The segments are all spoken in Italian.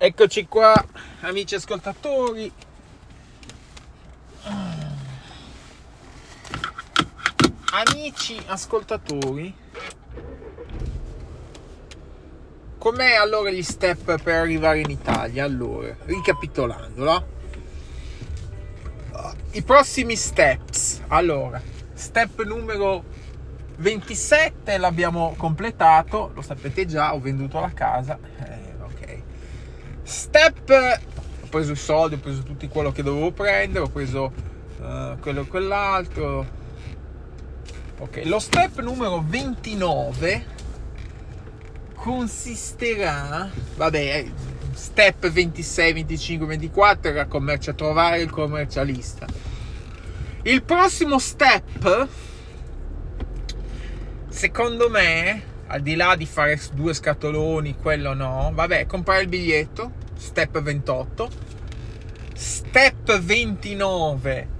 Eccoci qua, amici ascoltatori. Amici ascoltatori, com'è allora gli step per arrivare in Italia? Allora, ricapitolando, i prossimi steps. Allora, step numero 27 l'abbiamo completato, lo sapete già, ho venduto la casa. Eh. Step, ho preso i soldi, ho preso tutto quello che dovevo prendere, ho preso uh, quello e quell'altro. Ok, lo step numero 29 consisterà, vabbè, step 26, 25, 24 era commercio, trovare il commercialista. Il prossimo step secondo me, al di là di fare due scatoloni, quello no, vabbè, comprare il biglietto, step 28, step 29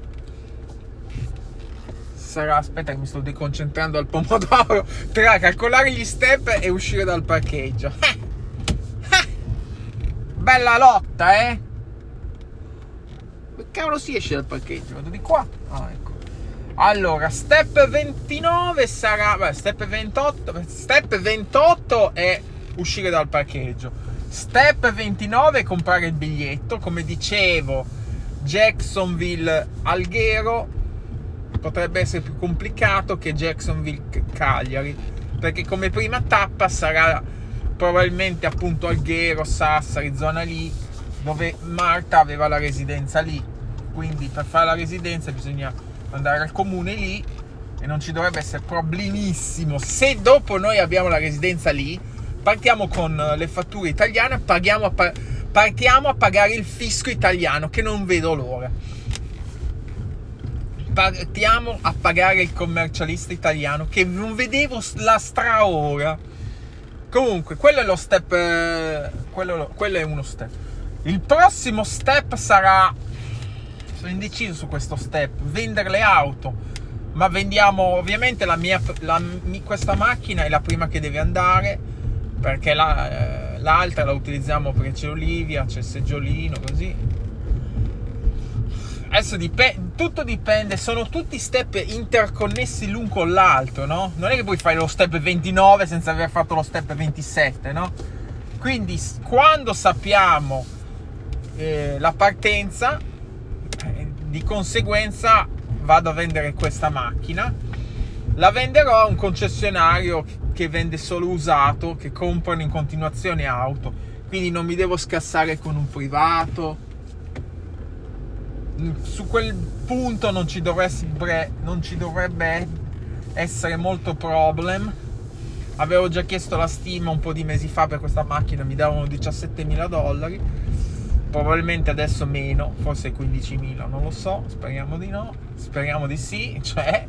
sarà, aspetta che mi sto deconcentrando al pomodoro, tra calcolare gli step e uscire dal parcheggio. Bella lotta, eh? Che cavolo si esce dal parcheggio? Vado di qua? Ah, ecco. Allora, step 29 sarà. Beh, step 28. Step 28 è uscire dal parcheggio. Step 29 è comprare il biglietto. Come dicevo, Jacksonville Alghero potrebbe essere più complicato che Jacksonville Cagliari. Perché come prima tappa sarà probabilmente appunto Alghero, Sassari, zona lì, dove Marta aveva la residenza lì. Quindi per fare la residenza bisogna andare al comune lì e non ci dovrebbe essere problemissimo. Se dopo noi abbiamo la residenza lì, partiamo con le fatture italiane, paghiamo a pa- partiamo a pagare il fisco italiano che non vedo l'ora. Partiamo a pagare il commercialista italiano che non vedevo la straora. Comunque, quello è lo step. Quello, quello è uno step. Il prossimo step sarà sono indeciso su questo step, vendere le auto, ma vendiamo ovviamente la mia, la, questa macchina è la prima che deve andare perché la, eh, l'altra la utilizziamo perché c'è Olivia, c'è il seggiolino, così. Adesso dipende, tutto dipende, sono tutti step interconnessi l'un con l'altro, no? Non è che puoi fare lo step 29 senza aver fatto lo step 27, no? Quindi quando sappiamo eh, la partenza di conseguenza vado a vendere questa macchina. La venderò a un concessionario che vende solo usato che comprano in continuazione auto. Quindi non mi devo scassare con un privato. Su quel punto non ci dovrebbe, non ci dovrebbe essere molto problem. Avevo già chiesto la stima un po' di mesi fa per questa macchina mi davano 17.000 dollari probabilmente adesso meno, forse 15.000, non lo so, speriamo di no, speriamo di sì, cioè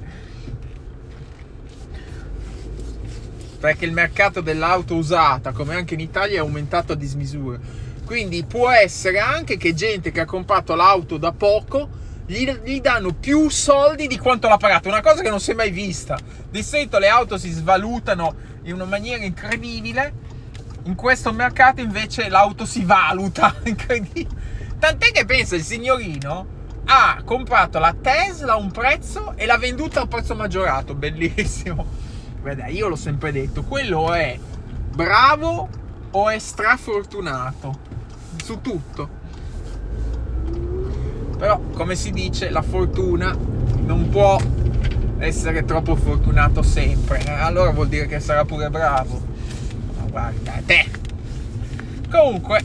perché il mercato dell'auto usata, come anche in Italia, è aumentato a dismisura. Quindi può essere anche che gente che ha comprato l'auto da poco gli, gli danno più soldi di quanto l'ha pagato, una cosa che non si è mai vista. Di solito le auto si svalutano in una maniera incredibile in questo mercato invece l'auto si valuta, Tant'è che pensa il signorino ha comprato la Tesla a un prezzo e l'ha venduta a un prezzo maggiorato, bellissimo. Guarda, io l'ho sempre detto, quello è bravo o è strafortunato su tutto. Però, come si dice, la fortuna non può essere troppo fortunato sempre. Allora vuol dire che sarà pure bravo guarda te. Comunque,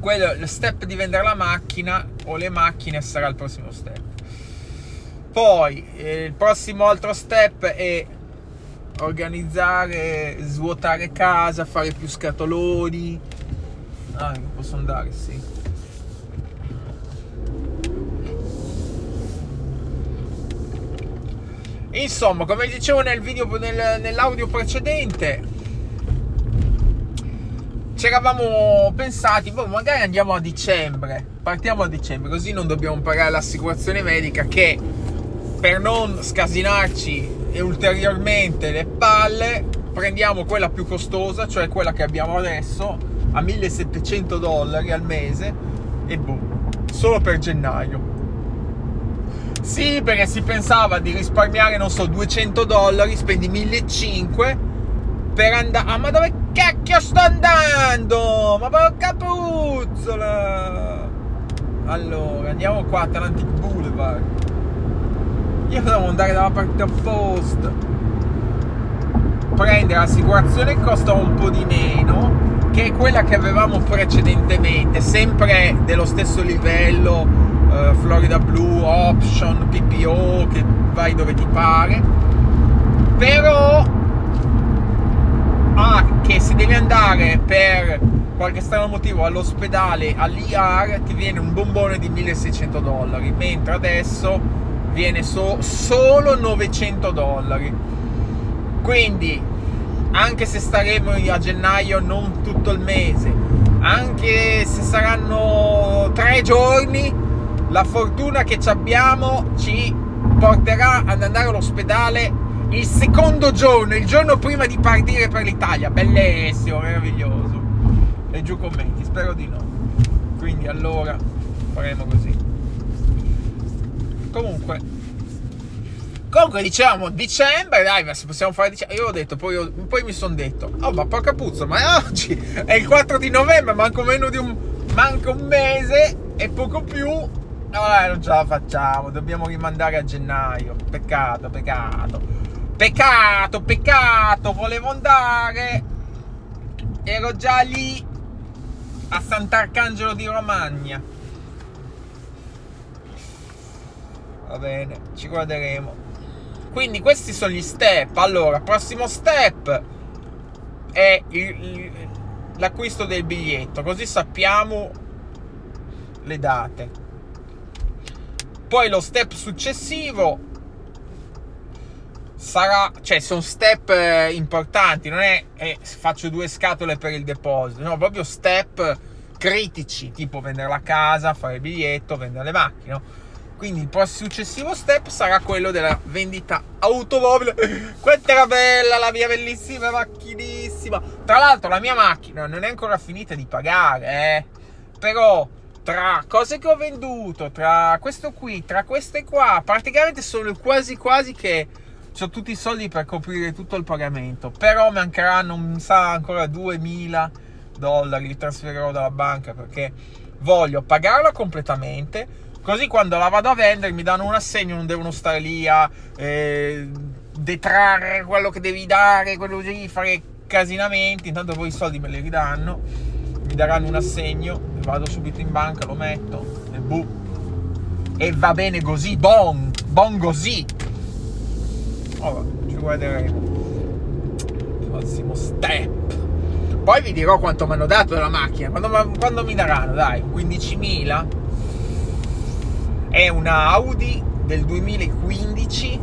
quello, lo step di vendere la macchina o le macchine sarà il prossimo step. Poi, eh, il prossimo altro step è organizzare, svuotare casa, fare più scatoloni. Ah, posso andare, sì. Insomma, come dicevo nel video, nel, nell'audio precedente, ci eravamo pensati, boh, magari andiamo a dicembre, partiamo a dicembre, così non dobbiamo pagare l'assicurazione medica che per non scasinarci ulteriormente le palle, prendiamo quella più costosa, cioè quella che abbiamo adesso, a 1700 dollari al mese e boh, solo per gennaio. Sì, perché si pensava di risparmiare, non so, 200 dollari, spendi 1500 per andare... Ah, ma dove cacchio sto andando? Ma porca puzzola! Allora, andiamo qua, Atlantic Boulevard. Io devo andare dalla parte opposta. Prendere l'assicurazione costa un po' di meno che è quella che avevamo precedentemente, sempre dello stesso livello, eh, Florida Blue, Option, PPO, che vai dove ti pare, però ah, che se devi andare per qualche strano motivo all'ospedale, all'IR, ti viene un bombone di 1600 dollari, mentre adesso viene so- solo 900 dollari. Quindi anche se staremo a gennaio non tutto il mese, anche se saranno tre giorni, la fortuna che abbiamo ci porterà ad andare all'ospedale il secondo giorno, il giorno prima di partire per l'Italia. Bellissimo, meraviglioso. E giù commenti, spero di no. Quindi allora faremo così. Comunque, Comunque diciamo dicembre, dai, ma se possiamo fare dicembre. Io ho detto, poi, poi mi sono detto, oh ma porca puzza, ma oggi è il 4 di novembre, manco meno di un. manca un mese e poco più. No, non ce la facciamo, dobbiamo rimandare a gennaio. Peccato, peccato. Peccato, peccato, volevo andare. Ero già lì a Sant'Arcangelo di Romagna. Va bene, ci guarderemo. Quindi questi sono gli step. Allora, prossimo step è il, l'acquisto del biglietto, così sappiamo le date. Poi lo step successivo sarà, cioè sono step eh, importanti, non è eh, faccio due scatole per il deposito, no, proprio step critici, tipo vendere la casa, fare il biglietto, vendere le macchine. No? Quindi il successivo step sarà quello della vendita automobile. Quanto era bella la mia bellissima macchinissima. Tra l'altro la mia macchina non è ancora finita di pagare, eh. Però tra cose che ho venduto, tra questo qui, tra queste qua, praticamente sono quasi quasi che ho tutti i soldi per coprire tutto il pagamento. Però mancheranno, mi sa, ancora 2000 dollari, li trasferirò dalla banca perché voglio pagarla completamente Così quando la vado a vendere mi danno un assegno, non devono stare lì a eh, detrarre quello che devi dare, quello di fare casinamenti. Intanto poi i soldi me li ridanno, mi daranno un assegno, vado subito in banca, lo metto e. E va bene così, bon, bon così. Ora, ci guarderemo. Prossimo step. Poi vi dirò quanto mi hanno dato della macchina. Quando, quando mi daranno, dai, 15.000 è una Audi del 2015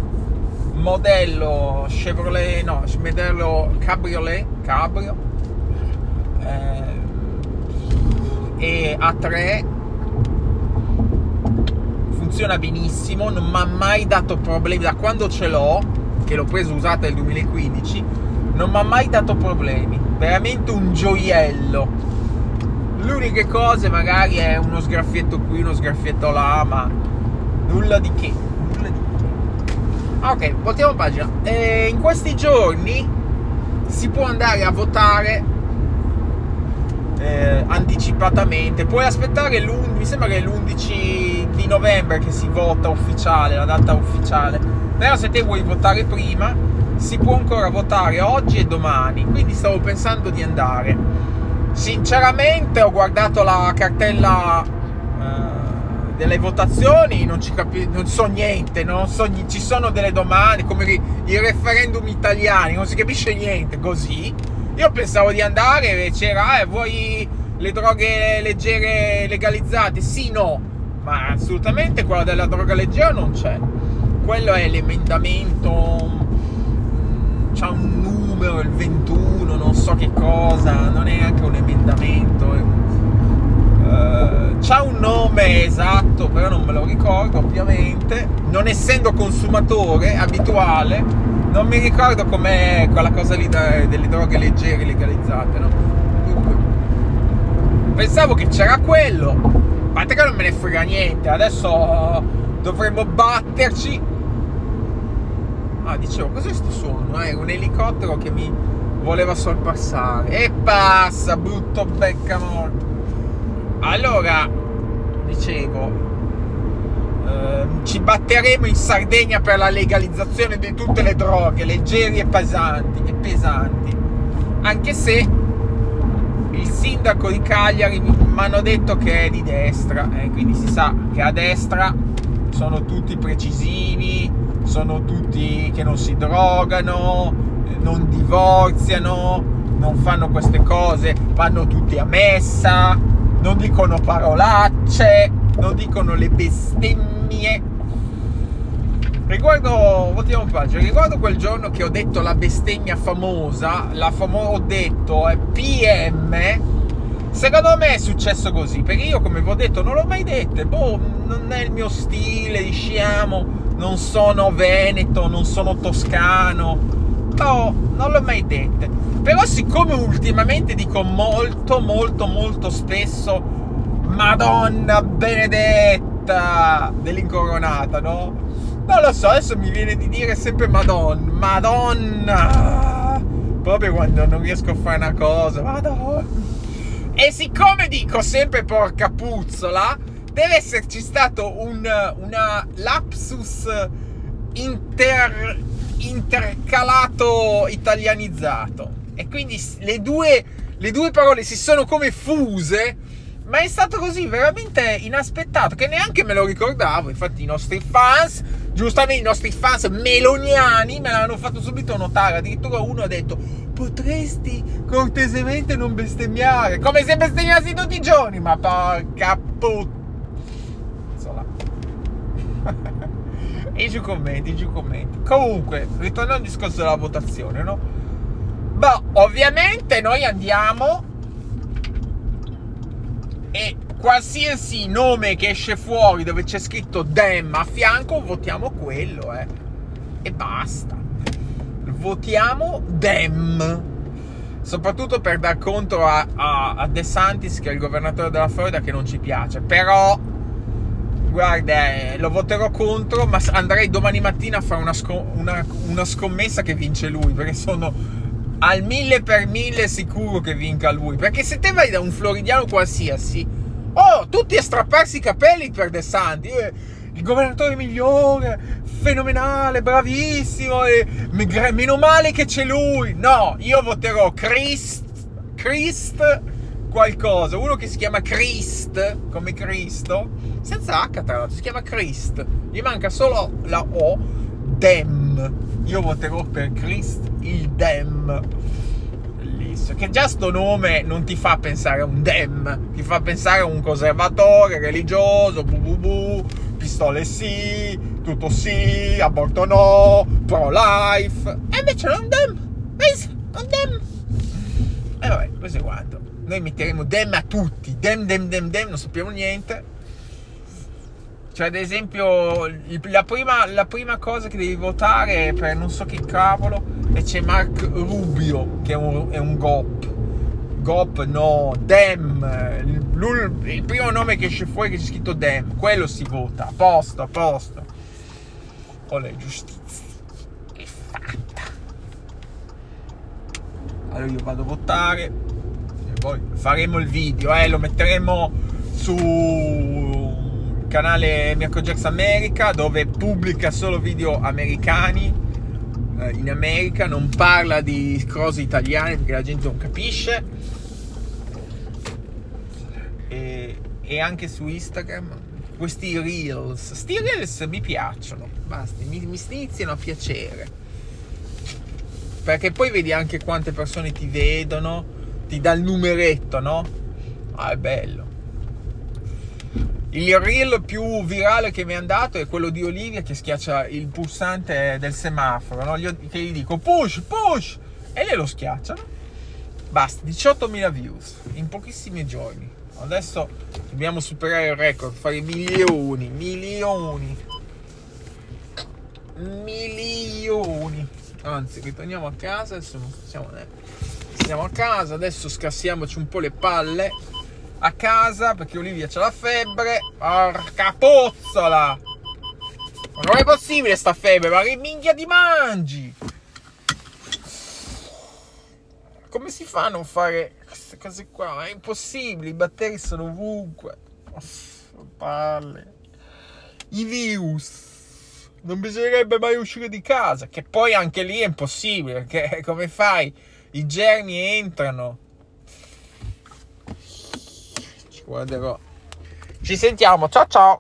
modello Chevrolet no modello Cabriolet Cabrio eh, e A3 funziona benissimo non mi ha mai dato problemi da quando ce l'ho che l'ho preso usata nel 2015 non mi ha mai dato problemi veramente un gioiello L'unica cosa magari è uno sgraffietto qui, uno sgraffietto là, ma nulla di che. Ok, voltiamo pagina. E in questi giorni si può andare a votare eh, anticipatamente. Puoi aspettare l'11, mi sembra che è l'11 di novembre che si vota ufficiale, la data ufficiale. Però se te vuoi votare prima, si può ancora votare oggi e domani. Quindi stavo pensando di andare Sinceramente ho guardato la cartella eh, delle votazioni, non capi- non so niente, non so, ci sono delle domande come i referendum italiani, non si capisce niente così. Io pensavo di andare e c'era, eh, vuoi le droghe leggere legalizzate? Sì, no, ma assolutamente quella della droga leggera non c'è. Quello è l'emendamento, mm, c'ha un numero, il 21, non so che cosa, non è anche un emendamento. Uh, c'ha un nome esatto, però non me lo ricordo ovviamente. Non essendo consumatore abituale, non mi ricordo com'è quella cosa lì delle droghe leggere legalizzate, no? Dunque, pensavo che c'era quello. Ma te che non me ne frega niente. Adesso dovremmo batterci. Ah, dicevo, cos'è sto suono? È eh, un elicottero che mi voleva sorpassare. E passa, brutto becca morto. Allora, dicevo, eh, ci batteremo in Sardegna per la legalizzazione di tutte le droghe, leggeri e pesanti. E pesanti. Anche se il sindaco di Cagliari mi hanno detto che è di destra, eh, quindi si sa che a destra sono tutti precisivi, sono tutti che non si drogano, non divorziano, non fanno queste cose, vanno tutti a messa, non dicono parolacce, non dicono le bestemmie. Riguardo, votiamo pagina, riguardo quel giorno che ho detto la bestemmia famosa, la famo- ho detto è PM, secondo me è successo così, perché io come vi ho detto non l'ho mai detto, boh, non è il mio stile, diciamo, non sono veneto, non sono toscano, no, non l'ho mai detto. Però siccome ultimamente dico molto, molto, molto spesso Madonna benedetta dell'incoronata, no? Non lo so, adesso mi viene di dire sempre Madonna, Madonna, proprio quando non riesco a fare una cosa, Madonna. E siccome dico sempre porca puzzola, deve esserci stato un una lapsus inter, intercalato italianizzato. E quindi le due, le due parole si sono come fuse ma è stato così veramente inaspettato che neanche me lo ricordavo. Infatti, i nostri fans, giustamente i nostri fans meloniani, me l'hanno fatto subito notare. Addirittura uno ha detto: Potresti cortesemente non bestemmiare, come se bestemmiassi tutti i giorni. Ma porca puttana. e giù commenti, giù commenti. Comunque, ritornando al discorso della votazione, no? Beh, ovviamente noi andiamo e qualsiasi nome che esce fuori dove c'è scritto Dem a fianco, votiamo quello, eh. E basta. Votiamo Dem. Soprattutto per dar conto a, a, a De Santis, che è il governatore della Florida, che non ci piace. Però, guarda, eh, lo voterò contro, ma andrei domani mattina a fare una, sco- una, una scommessa che vince lui, perché sono al mille per mille sicuro che vinca lui. Perché se te vai da un floridiano qualsiasi, oh, tutti a strapparsi i capelli per De Santi. Eh, il governatore migliore, fenomenale, bravissimo. E, meno male che c'è lui. No, io voterò Christ, Christ qualcosa. Uno che si chiama Christ, come Cristo, senza H tra l'altro, si chiama Christ. Gli manca solo la O, Dem. Io voterò per Christ il Dem. Bellissimo. Che già sto nome non ti fa pensare a un Dem, ti fa pensare a un conservatore religioso, bu bu bu, pistole sì, tutto sì, aborto no, pro-life. E invece non Dem. Non Dem. E vabbè, questo è quanto. Noi metteremo Dem a tutti. Dem, Dem, Dem, Dem, non sappiamo niente. Cioè, ad esempio, la prima, la prima, cosa che devi votare per non so che cavolo e c'è Mark Rubio, che è un, è un GOP. GOP no, Dem. Il, primo nome che esce fuori che c'è scritto Dem, quello si vota. A posto, a posto. Oh, la giustizia è fatta. Allora io vado a votare poi faremo il video, eh, lo metteremo su canale Mirko Jax America dove pubblica solo video americani eh, in America, non parla di cose italiane perché la gente non capisce. E, e anche su Instagram questi reels, sti reels mi piacciono, basta, mi, mi iniziano a piacere. Perché poi vedi anche quante persone ti vedono, ti dà il numeretto, no? Ah, è bello. Il reel più virale che mi è andato è quello di Olivia che schiaccia il pulsante del semaforo, no? che gli dico push, push, e lei lo schiaccia. No? Basta, 18.000 views in pochissimi giorni. Adesso dobbiamo superare il record, fare milioni, milioni, milioni. Anzi, ritorniamo a casa, non siamo, eh. Siamo a casa, adesso scassiamoci un po' le palle a casa perché Olivia c'ha la febbre. Porca pozzola! Ma non è possibile sta febbre, ma che minchia ti mangi? Come si fa a non fare queste cose qua? È impossibile, i batteri sono ovunque. Palle. I virus. Non bisognerebbe mai uscire di casa, che poi anche lì è impossibile, perché come fai? I germi entrano. Ci guarderò. Ci sentiamo, ciao ciao.